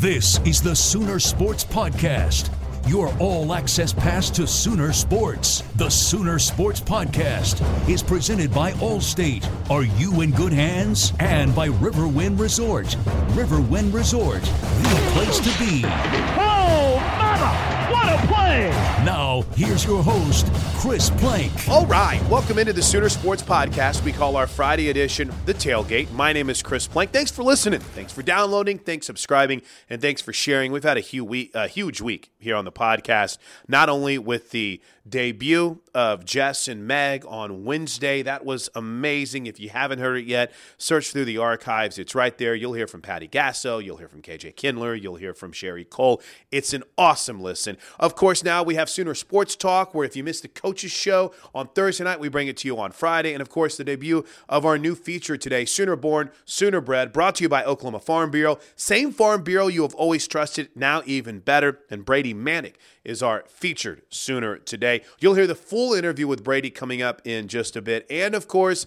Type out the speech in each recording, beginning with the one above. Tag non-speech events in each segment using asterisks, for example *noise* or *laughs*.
This is the Sooner Sports Podcast, your all access pass to Sooner Sports. The Sooner Sports Podcast is presented by Allstate. Are you in good hands? And by Riverwind Resort. Riverwind Resort, the place to be. Oh, mama! What a play! Now, here's your host, Chris Plank. All right, welcome into the Sooner Sports Podcast. We call our Friday edition The Tailgate. My name is Chris Plank. Thanks for listening. Thanks for downloading. Thanks subscribing. And thanks for sharing. We've had a huge week, a huge week here on the podcast, not only with the debut of Jess and Meg on Wednesday. That was amazing. If you haven't heard it yet, search through the archives. It's right there. You'll hear from Patty Gasso. You'll hear from KJ Kindler. You'll hear from Sherri Coale. It's an awesome listen. Of course, now we have Sooner Sports Talk, where if you missed the coaches show on Thursday night, we bring it to you on Friday. And of course, the debut of our new feature today, Sooner Born, Sooner Bred, brought to you by Oklahoma Farm Bureau. Same Farm Bureau you have always trusted, now even better. And Brady Manek is our featured Sooner today. You'll hear the full interview with Brady coming up in just a bit. And of course,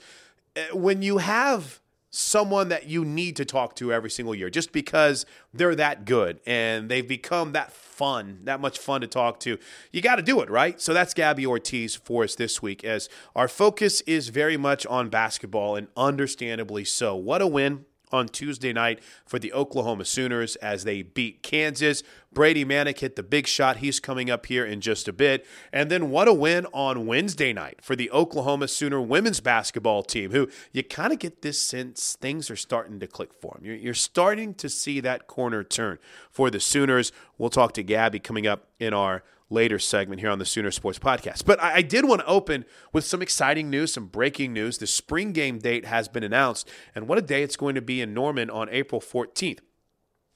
eh, when you have someone that you need to talk to every single year just because they're that good and they've become that fun, that much fun to talk to. You got to do it, right? So that's Gabbi Ortiz for us this week as our focus is very much on basketball and understandably so. What a win on Tuesday night for the Oklahoma Sooners as they beat Kansas. Brady Manek hit the big shot. He's coming up here in just a bit. And then what a win on Wednesday night for the Oklahoma Sooner women's basketball team, who you kind of get this sense things are starting to click for them. You're, starting to see that corner turn for the Sooners. We'll talk to Gabbi coming up in our later segment here on the Sooner Sports Podcast. But I, I, did want to open with some exciting news, some breaking news. The spring game date has been announced, and what a day it's going to be in Norman on April 14th.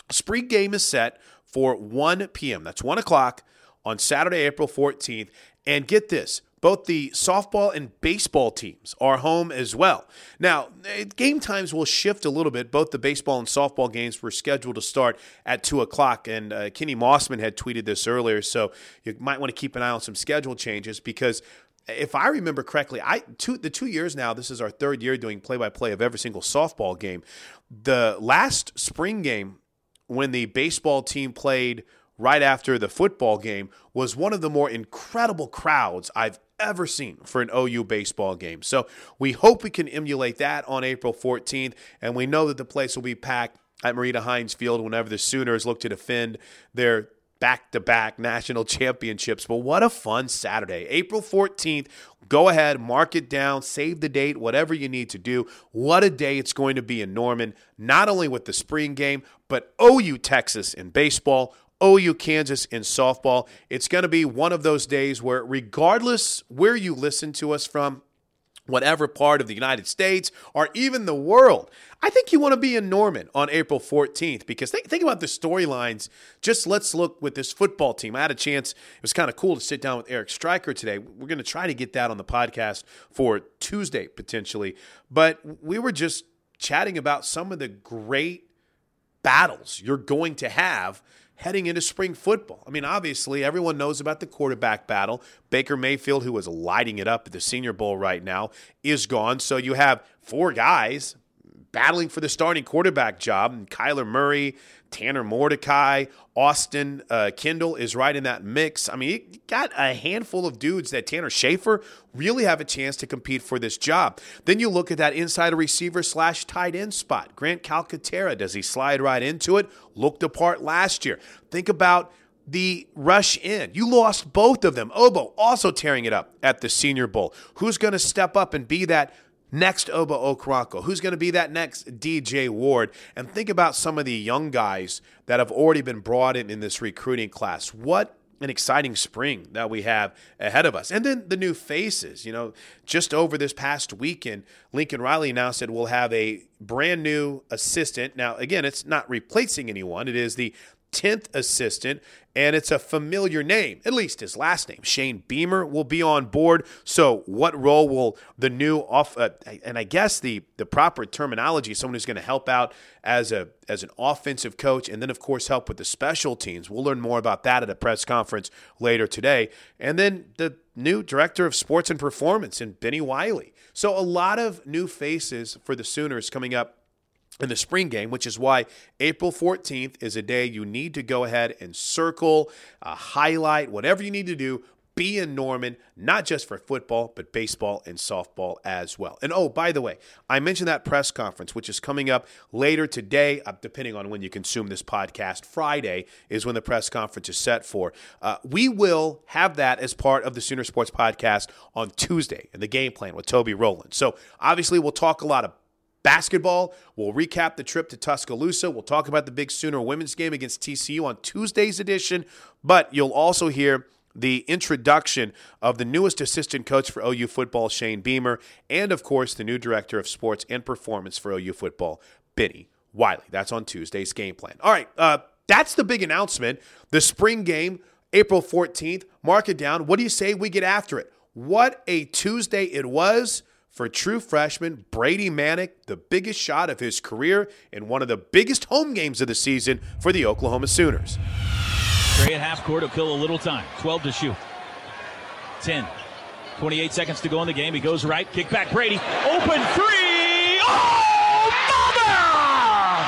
Spring game is set for 1 p.m. That's 1 o'clock on Saturday, April 14th. And get this both the softball and baseball teams are home as well. Now, eh, game times will shift a little bit. Both the baseball and softball games were scheduled to start at 2 o'clock, and uh, Kenny Mossman had tweeted this earlier, so you might want to keep an eye on some schedule changes because if I remember correctly, I two the two years now. This is our third year doing play by play of every single softball game. The last spring game when the baseball team played right after the football game was one of the more incredible crowds I've ever seen for an OU baseball game. So we hope we can emulate that on April 14th, and we know that the place will be packed at Marita Hynes Field whenever the Sooners look to defend their back to back national *laughs* championships. But what a fun Saturday. April 14th. Go ahead, mark it down, save the date, whatever you need to do. What a day it's going to be in Norman, not only with the spring game, but OU Texas in baseball, OU Kansas in softball. It's going to be one of those days where, regardless where you listen to us from, whatever part of the United States or even the world. I think you want to be in Norman on April 14th because think, think about the storylines. Just let's look with this football team. I had a chance, it was kind of cool to sit down with Eric Striker today. We're going to try to get that on the podcast for Tuesday potentially. But we were just chatting about some of the great battles you're going to have heading into spring football. I mean, obviously, everyone knows about the quarterback battle. Baker Mayfield, who is lighting it up at the Senior Bowl right now, is gone. So you have four guys battling for the starting quarterback job. And Kyler Murray, Tanner Mordecai, Austin uh, Kendall is right in that mix. I mean, you got a handful of dudes that Tanner Schafer really have a chance to compete for this job. Then you look at that inside receiver slash tight end spot. Grant Calcaterra, does he slide right into it? Looked apart last year. Think about the rush in. You lost both of them. Obo also tearing it up at the Senior Bowl. Who's going to step up and be that next Obo Okoronkwo? Who's going to be that next DJ Ward? And think about some of the young guys that have already been brought in in this recruiting class. What an exciting spring that we have ahead of us. And then the new faces, you know, just over this past weekend, Lincoln Riley announced that we'll have a brand new assistant. Now, again, it's not replacing anyone, it is the 10th assistant, and it's a familiar name, at least his last name. Shane Beamer will be on board. So, what role will the new off? Uh, and I guess the the proper terminology, someone who's going to help out as a as an offensive coach, and then of course help with the special teams. We'll learn more about that at a press conference later today. And then the new director of sports and performance, and Bennie Wylie. So, a lot of new faces for the Sooners coming up in the spring game, which is why April 14th is a day you need to go ahead and circle, uh, highlight, whatever you need to do. Be in Norman, not just for football, but baseball and softball as well. And oh, by the way, I mentioned that press conference, which is coming up later today, uh, depending on when you consume this podcast. Friday is when the press conference is set for. Uh, we will have that as part of the Sooner Sports podcast on Tuesday and the game plan with Toby Rowland. So obviously, we'll talk a lot of basketball. We'll recap the trip to Tuscaloosa. We'll talk about the big Sooner women's game against TCU on Tuesday's edition. But you'll also hear the introduction of the newest assistant coach for OU football, Shane Beamer, and of course, the new director of sports and performance for OU football, Bennie Wylie. That's on Tuesday's game plan. All right, uh, that's the big announcement. The spring game, April 14th. Mark it down. What do you say we get after it? What a Tuesday it was for true freshman Brady Manek, the biggest shot of his career in one of the biggest home games of the season for the Oklahoma Sooners. Trae at half court to kill a little time. 12 to shoot. 10. 28 seconds to go in the game. He goes right. Kick back Brady. Open three. Oh, mother!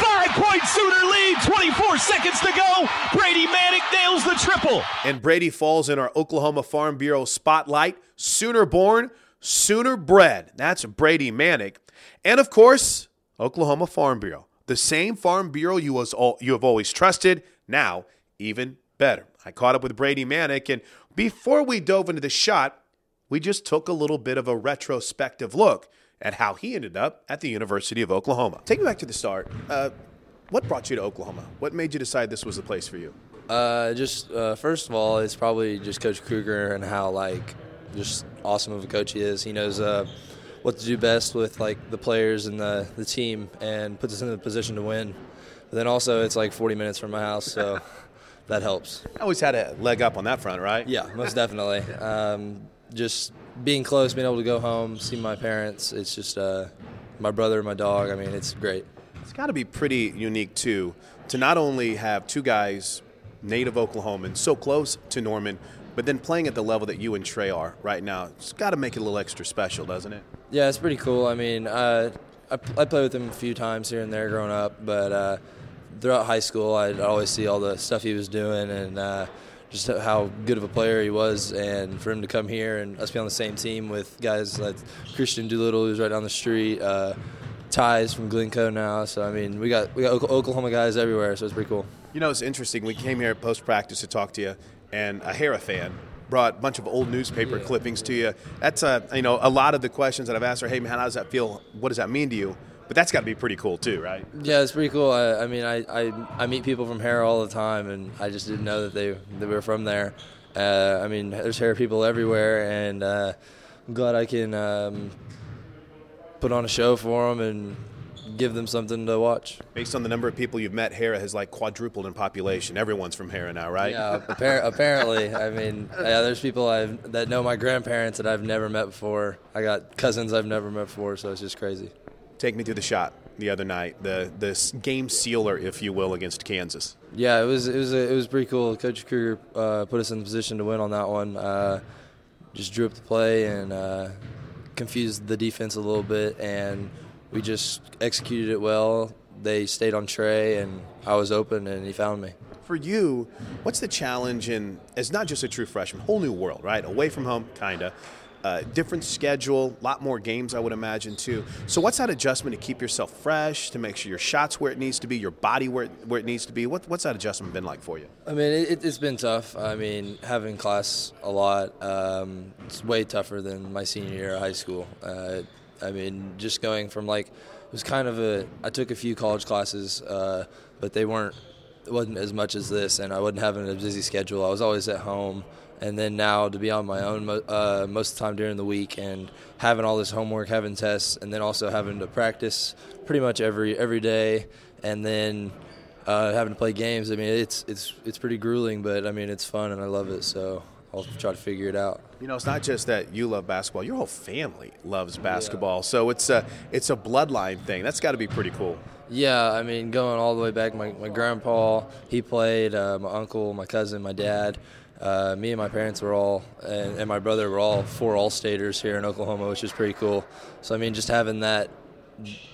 Five point Sooner lead. 24 seconds to go. Brady Manek nails the triple. And Brady falls in our Oklahoma Farm Bureau spotlight. Sooner born Sooner Bred, That's Brady Manek. And of course, Oklahoma Farm Bureau. The same Farm Bureau you, was all, you have always trusted, now even better. I caught up with Brady Manek, and before we dove into the shot, we just took a little bit of a retrospective look at how he ended up at the University of Oklahoma. Take me back to the start. Uh, what brought you to Oklahoma? What made you decide this was the place for you? Uh, just uh, first of all, it's probably just Coach Kruger and how like just awesome of a coach he is. He knows uh, what to do best with like the players and the, the team, and puts us in the position to win. But then also, it's like 40 minutes from my house, so *laughs* that helps. I always had a leg up on that front, right? Yeah, most definitely. *laughs* Um, just being close, being able to go home, see my parents. It's just uh, my brother, my dog. I mean, it's great. It's got to be pretty unique too to not only have two guys native Oklahomans so close to Norman, but then playing at the level that you and Trae are right now, it's got to make it a little extra special, doesn't it? Yeah, it's pretty cool. I mean, uh, I, I played with him a few times here and there growing up, but uh, throughout high school, I'd always see all the stuff he was doing and uh, just how good of a player he was. And for him to come here and us be on the same team with guys like Kristian Doolittle, who's right down the street, uh, Ties from Glencoe now. So I mean, we got we got Oklahoma guys everywhere, so it's pretty cool. You know, it's interesting. We came here post practice to talk to you, and a Harrah fan brought a bunch of old newspaper yeah. clippings to you. That's a you know a lot of the questions that I've asked are, hey man, how does that feel? What does that mean to you? but that's got to be pretty cool too, right? Yeah, it's pretty cool. I, I mean, I, I, I meet people from Harrah all the time, and I just didn't know that they they were from there. Uh, I mean, there's Harrah people everywhere, and uh, I'm glad I can um, put on a show for them and give them something to watch. Based on the number of people you've met, Harrah has like quadrupled in population. Everyone's from Harrah now, right? Yeah, appar- apparently. I mean, yeah, there's people I've that know my grandparents that I've never met before. I got cousins I've never met before, so it's just crazy. Take me through the shot the other night, the the game sealer, if you will, against Kansas. Yeah, it was it was it was pretty cool. Coach Kruger uh, put us in the position to win on that one. Uh, just drew up the play and uh, confused the defense a little bit, and we just executed it well. They stayed on Trae, and I was open, and he found me. For you, what's the challenge in as not just a true freshman, whole new world, right? Away from home, kinda. Uh, different schedule, a lot more games, I would imagine too. So, what's that adjustment to keep yourself fresh, to make sure your shots where it needs to be, your body where it, where it needs to be? What, what's that adjustment been like for you? I mean, it, has been tough. I mean, having class a lot, um, it's way tougher than my senior year of high school. Uh, I mean, just going from like, it was kind of a, I took a few college classes, uh, but they weren't, it wasn't as much as this, and I wasn't having a busy schedule. I was always at home and then now to be on my own uh, most of the time during the week and having all this homework, having tests, and then also having to practice pretty much every every day, and then uh, having to play games. I mean, it's it's it's pretty grueling, but I mean, it's fun and I love it. So I'll try to figure it out. You know, it's not just that you love basketball; your whole family loves basketball. Yeah. So it's a it's a bloodline thing. That's got to be pretty cool. Yeah, I mean, going all the way back, my, my grandpa, he played, uh, my uncle, my cousin, my dad. Uh, me and my parents were all, and, and my brother were all four All-Staters here in Oklahoma, which is pretty cool. So I mean, just having that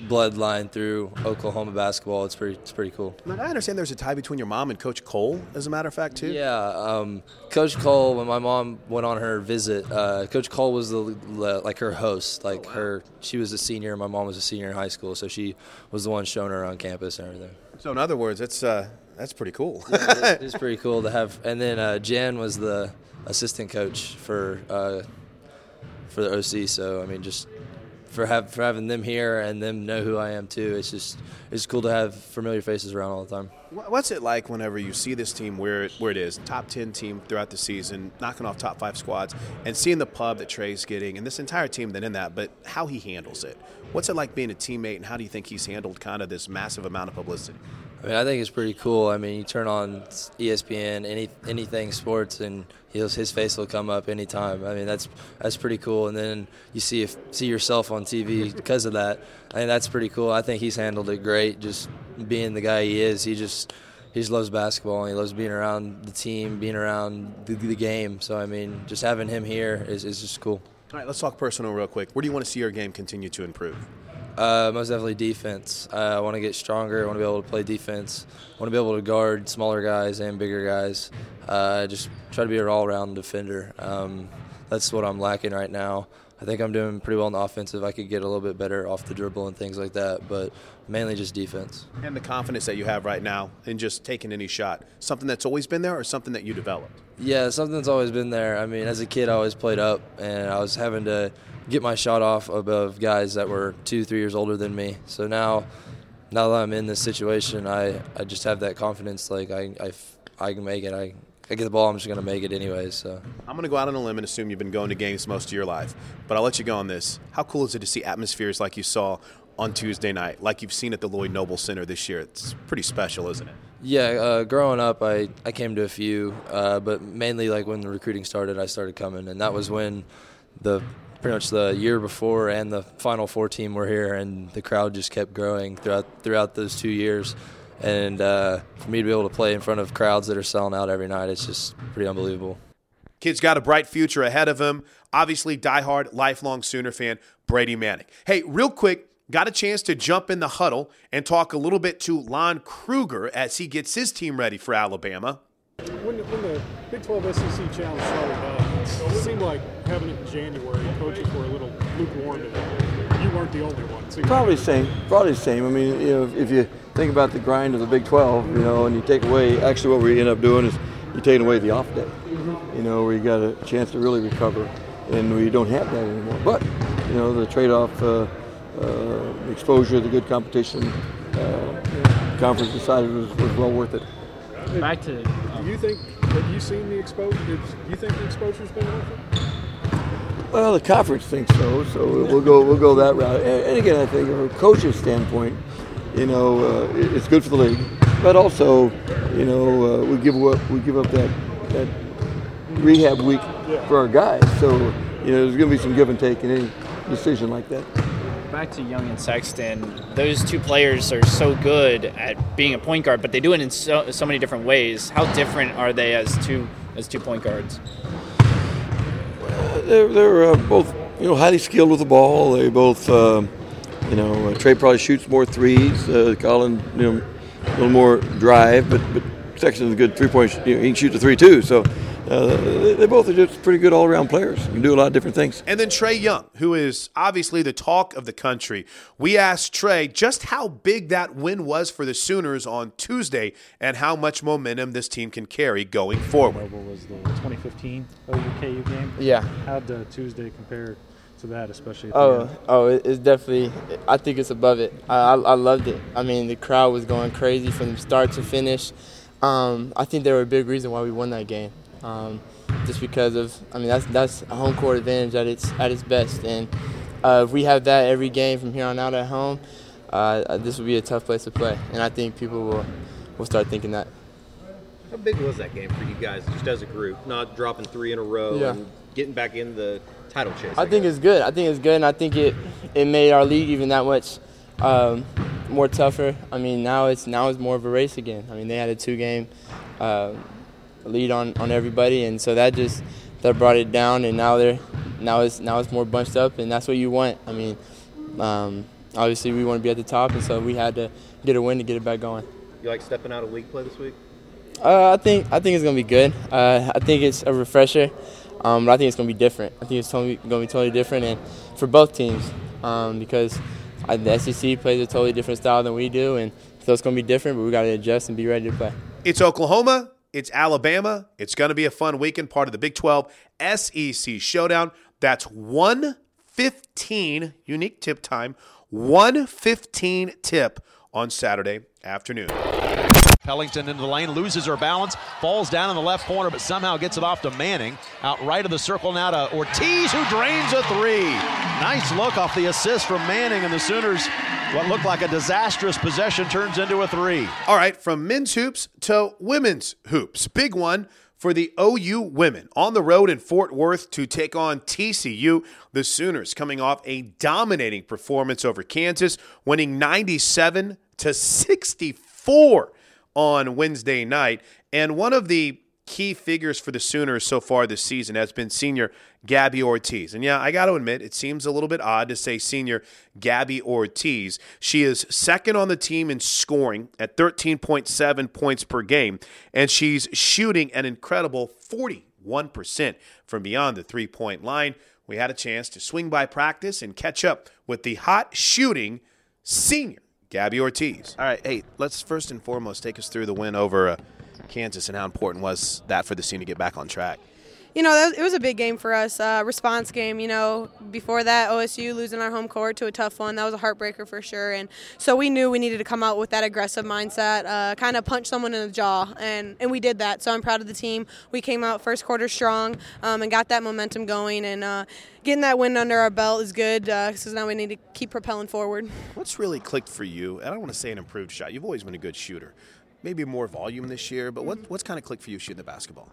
bloodline through Oklahoma basketball. It's pretty, it's pretty cool. I understand there's a tie between your mom and Coach Coale, as a matter of fact, too. Yeah, um, Coach Coale. When my mom went on her visit, uh, Coach Coale was the like her host. Like oh, wow. her, she was a senior. My mom was a senior in high school, so she was the one showing her around campus and everything. So in other words, it's uh, that's pretty cool. yeah, it's, it's, pretty cool to have. And then uh, Jen was the assistant coach for uh, for the OC. So I mean, just for have for having them here and them know who I am too. It's just it's cool to have familiar faces around all the time. What's it like whenever you see this team where where it is top ten team throughout the season, knocking off top five squads, and seeing the pub that Trae's getting, and this entire team that in that, but how he handles it. What's it like being a teammate, and how do you think he's handled kind of this massive amount of publicity? I mean, I think it's pretty cool. I mean, you turn on ESPN, any anything sports, and his face will come up anytime. I mean, that's that's pretty cool. And then you see if, see yourself on TV *laughs* because of that. I mean, that's pretty cool. I think he's handled it great. Just being the guy he is, he just he just loves basketball. and He loves being around the team, being around the, the game. So I mean, just having him here is, is just cool. All right, let's talk personal real quick. Where do you want to see your game continue to improve? Uh, most definitely defense. Uh, I want to get stronger. I want to be able to play defense. I want to be able to guard smaller guys and bigger guys. Uh, just try to be an all-around defender. Um, that's what I'm lacking right now. I think I'm doing pretty well in the offensive. I could get a little bit better off the dribble and things like that, but mainly just defense. And the confidence that you have right now in just taking any shot, something that's always been there or something that you developed? Yeah, something that's always been there. I mean, as a kid, I always played up, and I was having to get my shot off above guys that were two, three years older than me. So now, now that I'm in this situation, I, I just have that confidence. Like I, I, I can make it. I I get the ball, I'm just going to make it anyways. So I'm going to go out on a limb and assume you've been going to games most of your life, but I'll let you go on this. How cool is it to see atmospheres like you saw on Tuesday night, like you've seen at the Lloyd Noble Center this year? It's pretty special, isn't it? Yeah, uh, growing up, I, I came to a few, uh, but mainly like when the recruiting started, I started coming, and that was when the pretty much the year before and the Final Four team were here, and the crowd just kept growing throughout throughout those two years and uh, for me to be able to play in front of crowds that are selling out every night, it's just pretty unbelievable. Kid's got a bright future ahead of him. Obviously, diehard, lifelong Sooner fan, Brady Manek. Hey, real quick, got a chance to jump in the huddle and talk a little bit to Lon Kruger as he gets his team ready for Alabama. When, when the Big 12 SEC Challenge started, uh, it seemed like having it in January, coaches were a little lukewarm. You weren't the only one. Probably the same. Probably the same. I mean, you know, if you think about the grind of the Big 12, you know, and you take away, actually what we end up doing is you're taking away the off day, mm-hmm. you know, where you got a chance to really recover, and we don't have that anymore. But, you know, the trade-off uh, uh, exposure, the good competition, uh, conference decided was, was well worth it. Back to. Um, do you think? Have you seen the exposure? Do you think the exposure's been worth it? Well, the conference thinks so, so we'll go we'll go that route. And, and again, I think from a coach's standpoint, you know, uh, it's good for the league, but also, you know, uh, we give up we give up that that rehab week for our guys. So, you know, there's going to be some give and take in any decision like that. Back to Young and Sexton, those two players are so good at being a point guard, but they do it in so, so many different ways. How different are they as two as two point guards? They're they're uh, both you know highly skilled with the ball. They both uh, you know uh, Trae probably shoots more threes. Uh, Collin you know a little more drive, but but Sexton's a good three point. You know, he can shoot the three too. So uh, they, they, both are just pretty good all around players. You can do a lot of different things. And then Trae Young, who is obviously the talk of the country. We asked Trae just how big that win was for the Sooners on Tuesday and how much momentum this team can carry going forward. What was the 2015 OUKU game? Yeah. How'd uh, Tuesday compare to that, especially? oh, oh, it's definitely. I think it's above it. I, I, I loved it. I mean, the crowd was going crazy from start to finish. Um, I think they were a big reason why we won that game um, just because of I mean that's that's a home court advantage at its at its best, and uh, if we have that every game from here on out at home, uh, this will be a tough place to play, and I think people will will start thinking that. How big was that game for you guys, just as a group, not dropping three in a row yeah. and getting back in the title chase? I, I think it's good. I think it's good, and I think it it made our league even that much. Um, more tougher. I mean, now it's now it's more of a race again. I mean, they had a two-game uh, lead on, on everybody, and so that just that brought it down, and now they're now it's now it's more bunched up, and that's what you want. I mean, um, obviously we want to be at the top, and so we had to get a win to get it back going. You like stepping out of league play this week? Uh, I think I think it's gonna be good. Uh, I think it's a refresher, um, but I think it's gonna be different. I think it's totally, gonna be totally different, and for both teams, um, because the SEC plays a totally different style than we do, and so it's gonna be different. But we got to adjust and be ready to play. It's Oklahoma it's Alabama. It's going to be a fun weekend, part of the Big 12 SEC Showdown. That's 115 unique tip time, 115 tip on Saturday afternoon. Pellington into the lane, loses her balance, falls down in the left corner, but somehow gets it off to Manning. Out right of the circle now to Ortiz, who drains a three. Nice look off the assist from Manning, and the Sooners, what looked like a disastrous possession, turns into a three. All right, from men's hoops to women's hoops. Big one for the OU women on the road in Fort Worth to take on TCU. The Sooners coming off a dominating performance over Kansas, winning 97 to 64 on Wednesday night. And one of the key figures for the Sooners so far this season has been senior Gabbi Ortiz. And yeah, I got to admit, it seems a little bit odd to say senior Gabbi Ortiz. She is second on the team in scoring at 13.7 points per game, and she's shooting an incredible 41% from beyond the three point line. We had a chance to swing by practice and catch up with the hot shooting senior Gabbi Ortiz. All right, hey, let's first and foremost take us through the win over uh, Kansas and how important was that for the team to get back on track. You know, it was a big game for us. Uh, response game. You know, before that, OSU losing our home court to a tough one. That was a heartbreaker for sure. And so we knew we needed to come out with that aggressive mindset, uh, kind of punch someone in the jaw, and and we did that. So I'm proud of the team. We came out first quarter strong um, and got that momentum going. And uh, getting that win under our belt is good because uh, now we need to keep propelling forward. What's really clicked for you? And I don't want to say an improved shot. You've always been a good shooter. Maybe more volume this year, but what, what's kind of clicked for you shooting the basketball?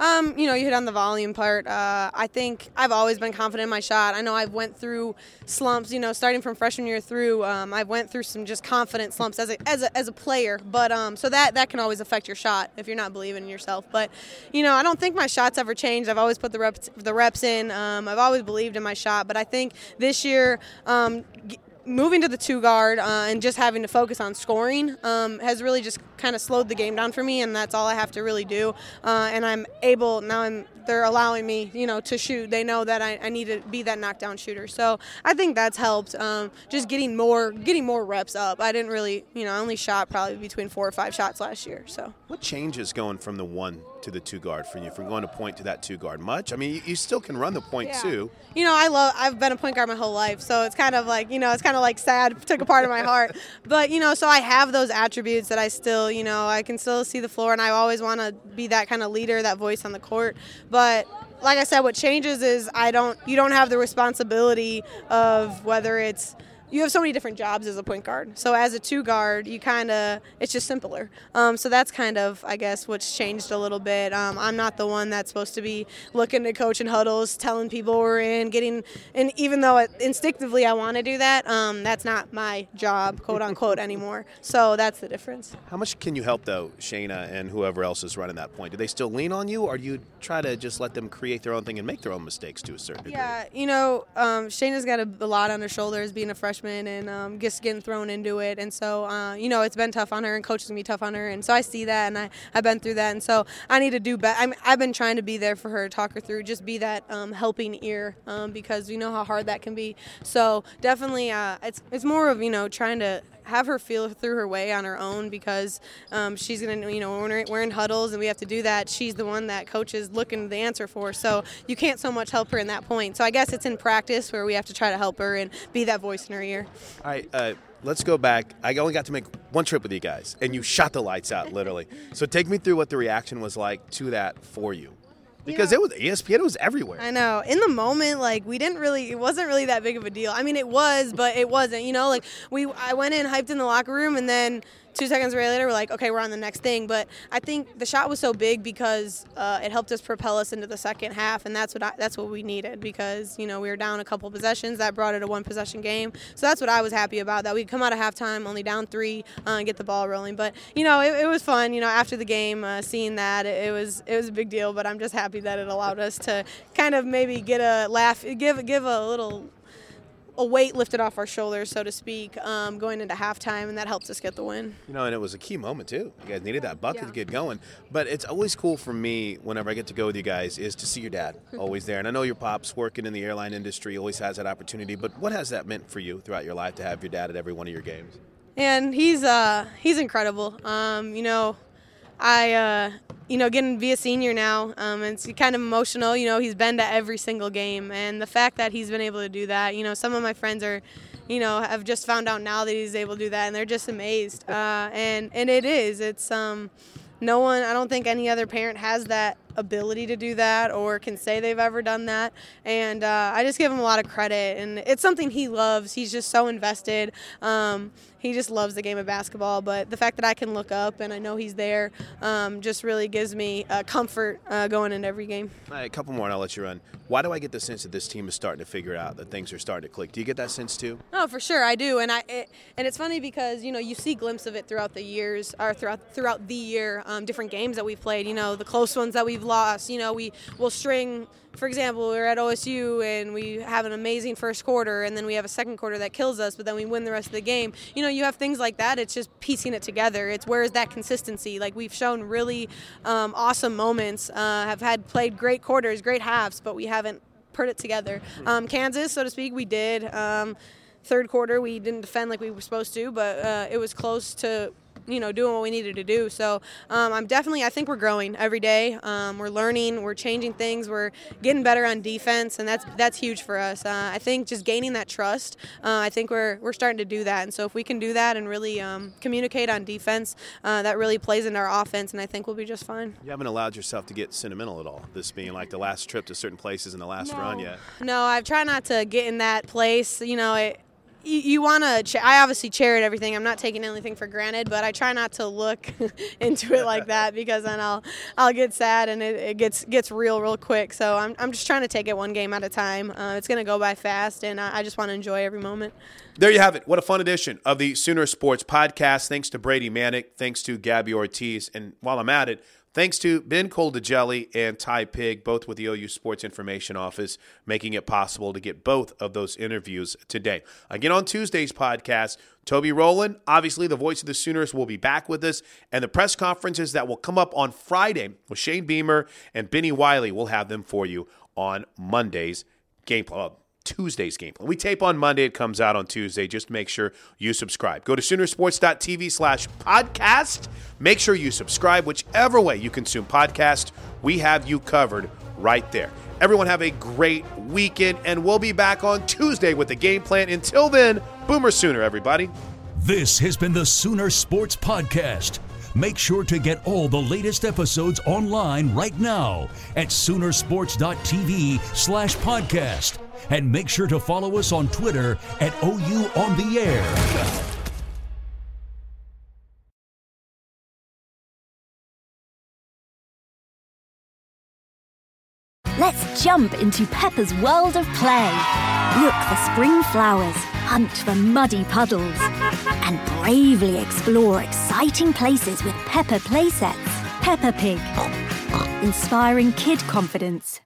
Um, you know, you hit on the volume part. Uh, I think I've always been confident in my shot. I know I've went through slumps. You know, starting from freshman year through, um, I've went through some just confident slumps as a as a, as a player. But um, so that that can always affect your shot if you're not believing in yourself. But you know, I don't think my shots ever changed. I've always put the reps the reps in. Um, I've always believed in my shot. But I think this year. Um, moving to the two guard uh, and just having to focus on scoring um, has really just kind of slowed the game down for me, and that's all I have to really do. Uh, and I'm able now. I'm they're allowing me, you know, to shoot. They know that I, I need to be that knockdown shooter. So I think that's helped. Um, just getting more getting more reps up. I didn't really, you know, I only shot probably between four or five shots last year. So what changes going from the one to the two guard for you from going to point to that two guard much? I mean, you, you still can run the point Yeah. too. You know, I love. I've been a point guard my whole life, so it's kind of like you know, it's kind of like sad. *laughs* Took a part of my heart, *laughs* but you know, so I have those attributes that I still, you know, I can still see the floor, and I always want to be that kind of leader, that voice on the court. But like I said, what changes is I don't. You don't have the responsibility of whether it's you have so many different jobs as a point guard. So as a two guard, you kind of it's just simpler. Um, so that's kind of I guess what's changed a little bit. Um, I'm not the one that's supposed to be looking to coach in huddles, telling people we're in, getting and even though it, instinctively I want to do that, um, that's not my job, quote unquote, *laughs* anymore. So that's the difference. How much can you help though, Shaina and whoever else is running that point? Do they still lean on you, or do you try to just let them create their own thing and make their own mistakes to a certain degree? Yeah, you know, um, Shaina's got a, a lot on her shoulders being a freshman and um, just getting thrown into it. And so, uh, you know, it's been tough on her and coaches can be tough on her. And so I see that and I, I've been through that. And so I need to do better. I've been trying to be there for her, talk her through, just be that um, helping ear um, because we know how hard that can be. So definitely, uh, it's, it's more of, you know, trying to have her feel through her way on her own because um, she's gonna, you know, when we're, in huddles and we have to do that, she's the one that coach is looking the answer for. So you can't so much help her in that point. So I guess it's in practice where we have to try to help her and be that voice in her ear. All right, uh, let's go back. I only got to make one trip with you guys, and you shot the lights out, literally. so take me through what the reaction was like to that for you. Because it was ESPN, it was everywhere. I know. In the moment, like we didn't really, it wasn't really that big of a deal. I mean, it was, but it wasn't. You know, like we, I went in, hyped in the locker room, and then two seconds later, we're like, okay, we're on the next thing. But I think the shot was so big because uh, it helped us propel us into the second half, and that's what I, that's what we needed because you know we were down a couple possessions that brought it a one possession game. So that's what I was happy about that we come out of halftime only down three uh, and get the ball rolling. But you know, it, it was fun. You know, after the game, uh, seeing that it, it was it was a big deal. But I'm just happy that it allowed us to kind of maybe get a laugh, give give a little a weight lifted off our shoulders, so to speak, um, going into halftime, and that helps us get the win. You know, and it was a key moment too. You guys needed that bucket to get going. But it's always cool for me whenever I get to go with you guys is to see your dad *laughs* always there. And I know your pop's working in the airline industry, always has that opportunity. But what has that meant for you throughout your life to have your dad at every one of your games? and he's uh he's incredible. Um, you know, I uh, you know getting to be a senior now, um, it's kind of emotional. You know, he's been to every single game, and the fact that he's been able to do that. You know, some of my friends are. You know, have just found out now that he's able to do that, and they're just amazed. Uh, and and it is. It's um, no one. I don't think any other parent has that ability to do that or can say they've ever done that. And uh, I just give him a lot of credit. And it's something he loves. He's just so invested. Um, he just loves the game of basketball. But the fact that I can look up and I know he's there um, just really gives me uh, comfort uh, going into every game. All right, a couple more and I'll let you run. Why do I get the sense that this team is starting to figure out, that things are starting to click? Do you get that sense too? No, for sure I do, and I it, and it's funny because you know you see glimpses of it throughout the years or throughout throughout the year, um, different games that we've played. You know, the close ones that we've lost. You know, we will string. For example, we're at OSU and we have an amazing first quarter, and then we have a second quarter that kills us, but then we win the rest of the game. You know, you have things like that. It's just piecing it together. It's where is that consistency? Like we've shown really um, awesome moments, uh, have had played great quarters, great halves, but we haven't put it together. Um, Kansas, so to speak, we did. Um, third quarter, we didn't defend like we were supposed to, but uh, it was close to you know doing what we needed to do. So um, I'm definitely I think we're growing every day. Um, we're learning, we're changing things, we're getting better on defense, and that's that's huge for us. Uh, I think just gaining that trust. Uh, I think we're we're starting to do that, and so if we can do that and really um, communicate on defense, uh, that really plays into our offense, and I think we'll be just fine. You haven't allowed yourself to get sentimental at all, this being like the last trip to certain places and the last run yet. No, I've tried not to get in that place. You know, it, you, you want to. Ch- I obviously cherish everything. I'm not taking anything for granted, but I try not to look *laughs* into it like that *laughs* because then I'll I'll get sad and it, it gets gets real real quick. So I'm I'm just trying to take it one game at a time. Uh, it's gonna go by fast, and I, I just want to enjoy every moment. There you have it. What a fun edition of the Sooner Sports Podcast. Thanks to Brady Manek. Thanks to Gabbi Ortiz. And while I'm at it, thanks to Ben Coldagelli and Ty Pig, both with the OU Sports Information Office, making it possible to get both of those interviews today. Again, on Tuesday's podcast, Toby Rowland, obviously the voice of the Sooners, will be back with us. And the press conferences that will come up on Friday with Shane Beamer and Bennie Wylie, we'll have them for you on Monday's game. Uh, Tuesday's game plan. We tape on Monday, it comes out on Tuesday. Just make sure you subscribe. Go to Soonersports.tv slash podcast. Make sure you subscribe, whichever way you consume podcast. We have you covered right there. Everyone have a great weekend, and we'll be back on Tuesday with the game plan. Until then, Boomer Sooner, everybody. This has been the Sooner Sports Podcast. Make sure to get all the latest episodes online right now at Soonersports.tv slash podcast. And make sure to follow us on Twitter at OU on the air. Let's jump into Peppa's world of play. Look for spring flowers, hunt for muddy puddles, and bravely explore exciting places with Peppa playsets. Peppa Pig, inspiring kid confidence.